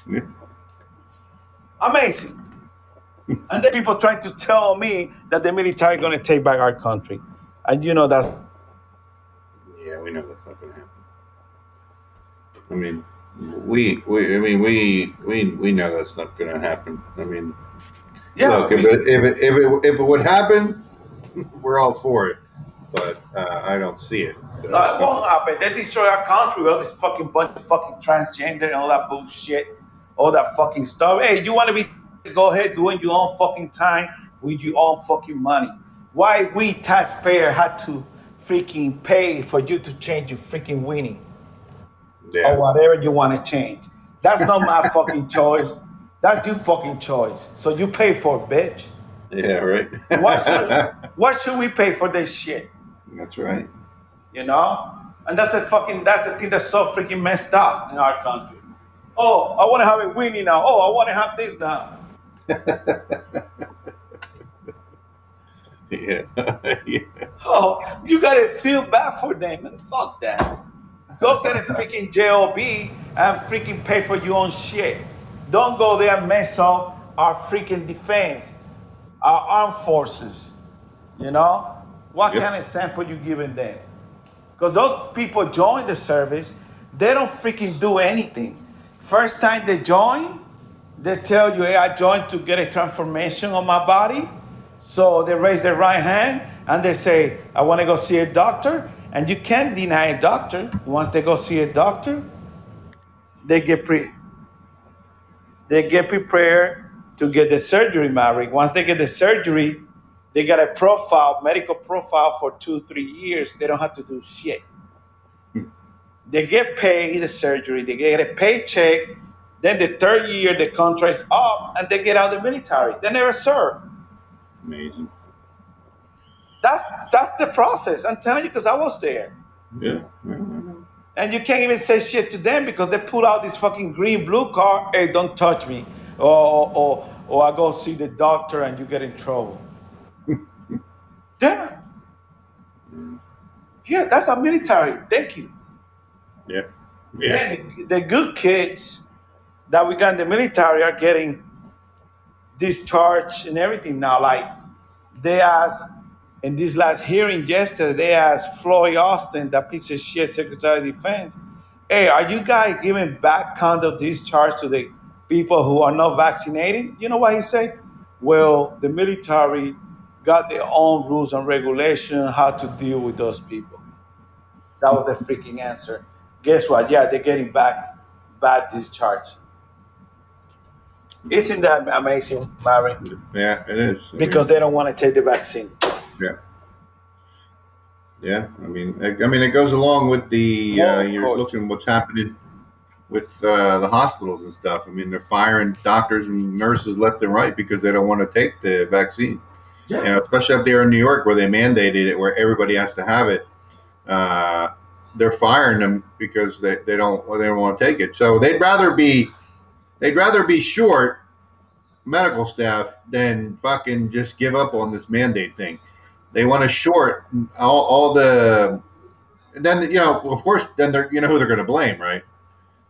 Yeah. Amazing. and then people trying to tell me that the military going to take back our country. And you know that's Yeah, we know that's not going to happen. I mean, we, we, I mean, we, we, we know that's not going to happen. I mean, Yeah, look, if it, if it, if it, if it would happen, we're all for it. But uh, I don't see it. No, it won't happen. They destroy our country with all this fucking bunch of fucking transgender and all that bullshit, all that fucking stuff. Hey, you want to be? Go ahead, doing your own fucking time with your own fucking money. Why we taxpayer had to freaking pay for you to change your freaking winning Yeah. or whatever you want to change? That's not my fucking choice. That's your fucking choice. So you pay for it, bitch. Yeah, right. Why should, why should we pay for this shit? That's right. you know? And that's the fucking that's the thing that's so freaking messed up in our country. Oh, I want to have a winnie now. Oh, I want to have this now. Yeah. yeah. Oh, you gotta feel bad for them and fuck that. Go get a freaking job and freaking pay for your own shit. Don't go there and mess up our freaking defense, our armed forces. You know what Yep. kind of sample you giving them? Because those people join the service, they don't freaking do anything. First time they join, they tell you, hey, I joined to get a transformation on my body. So they raise their right hand and they say, I want to go see a doctor. And you can't deny a doctor. Once they go see a doctor, they get pre they get prepared to get the surgery, Maverick. Once they get the surgery, they got a profile, medical profile for two, three years. They don't have to do shit. They get paid the surgery, they get a paycheck. Then the third year, the contract's up and they get out of the military. They never serve. Amazing. That's that's the process. I'm telling you because I was there. Yeah. And you can't even say shit to them because they pull out this fucking green blue card. Hey, don't touch me. Or, or, or, or I go see the doctor and you get in trouble. yeah. Yeah, that's our military. Thank you. Yeah. Yeah. Yeah, the, the good kids that we got in the military are getting discharged and everything now. Like they asked in this last hearing yesterday, they asked Floyd Austin, that piece of shit Secretary of Defense, hey, are you guys giving back condo discharge to the people who are not vaccinated? You know what he said? Well, the military got their own rules and regulation how to deal with those people. That was the freaking answer. Guess what? Yeah, they're getting back bad discharge. Isn't that amazing, Mary? Yeah, it is. I Because mean, they don't want to take the vaccine. yeah. Yeah, I mean, I, I mean, it goes along with the uh, you're looking what's happening with uh, the hospitals and stuff. I mean, they're firing doctors and nurses left and right because they don't want to take the vaccine. Yeah. You know, especially up there in New York where they mandated it, where everybody has to have it. Uh, they're firing them because they, they don't well, they don't want to take it. So they'd rather be they'd rather be short medical staff than fucking just give up on this mandate thing. They want to short all, all the then you know of course then they're you know who they're going to blame right?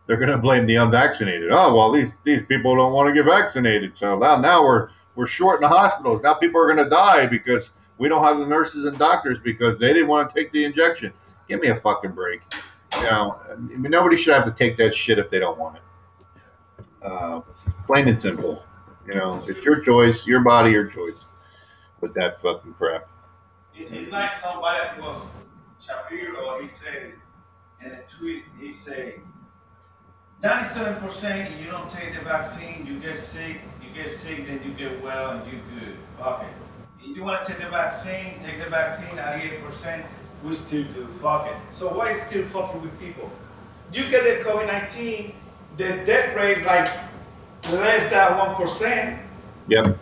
They're going to blame the unvaccinated. Oh well these these people don't want to get vaccinated. So now now we're we're short in the hospitals. Now people are going to die because we don't have the nurses and doctors because they didn't want to take the injection give me a fucking break. You know nobody should have to take that shit if they don't want it. Uh, plain and simple. You know it's your choice your body your choice. With that fucking crap. It's, it's like somebody was Shapiro, he said in a tweet, he said, 97% if you don't take the vaccine, you get sick, you get sick, then you get well and you good. Fuck it. If you want to take the vaccine, take the vaccine, 98%, we still do. Fuck it. So why still fucking with people? You get the COVID-19, the death rate is like less than 1%. yep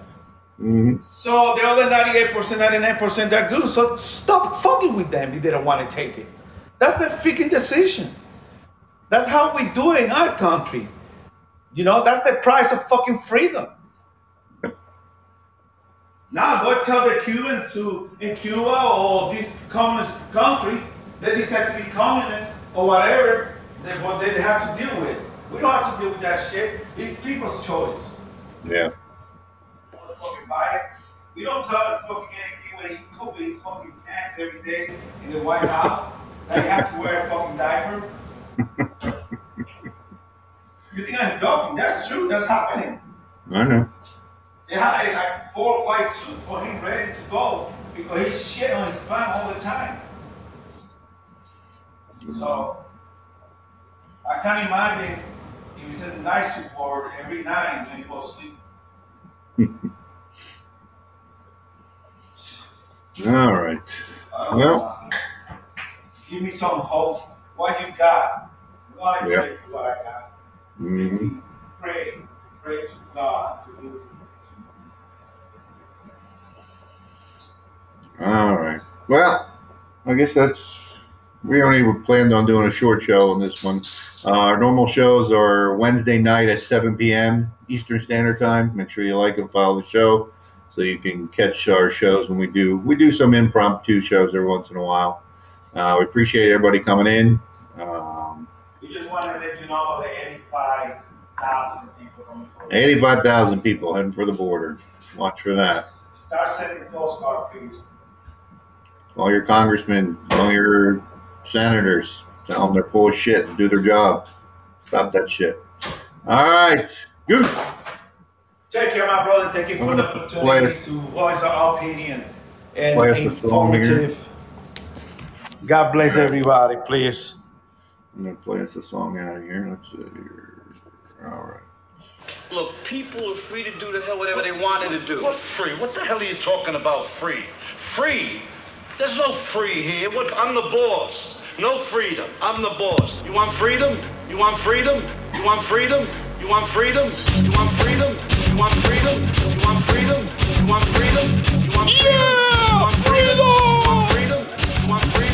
hmm So the other 98%, 99%, they're good. So stop fucking with them if they don't want to take it. That's the freaking decision. That's how we do it in our country. You know, that's the price of fucking freedom. Now go tell the Cubans to in Cuba or this communist country, they decide to be communist or whatever, they, what they have to deal with. We don't have to deal with that shit. It's people's choice. yeah Motherfucking Biden. We don't tell him fucking anything when he cook his fucking pants every day in the White House that he have to wear a fucking diaper. You think I'm joking? That's true. That's happening. I know. They had like four or five suits for him ready to go because he's shit on his band all the time. So I can't imagine if he's in night support every night when he goes to sleep. All right. I don't Well. give me some hope. What you got? Gonna Yeah. tell you what I got. hmm Pray, pray to God to do it. All right. Well, I guess that's. We only were planned on doing a short show on this one. Uh, our normal shows are Wednesday night at 7 p.m. Eastern Standard Time. Make sure you like and follow the show so you can catch our shows when we do. We do some impromptu shows every once in a while. Uh, we appreciate everybody coming in. Um, We just wanted to let you know the 85,000 people 85,000 people heading for the border. Watch for that. Start sending postcard, please. All your congressmen, all your senators, tell them they're full of shit and do their job. Stop that shit. All right, Goose. Take care, my brother. Thank you for the Play opportunity us- to voice our opinion and Play us a here. informative. God bless everybody, please. I'm gonna play us a song out of here. Let's see here. All right. Look, people are free to do the hell whatever they wanted to do. What free? What the hell are you talking about free? Free? There's no free here. What? I'm the boss. No freedom. I'm the boss. You want freedom? You want freedom? You want freedom? You want freedom? You want freedom? You want freedom? You want freedom? You want freedom? You want freedom? Want freedom? You want freedom? You want freedom?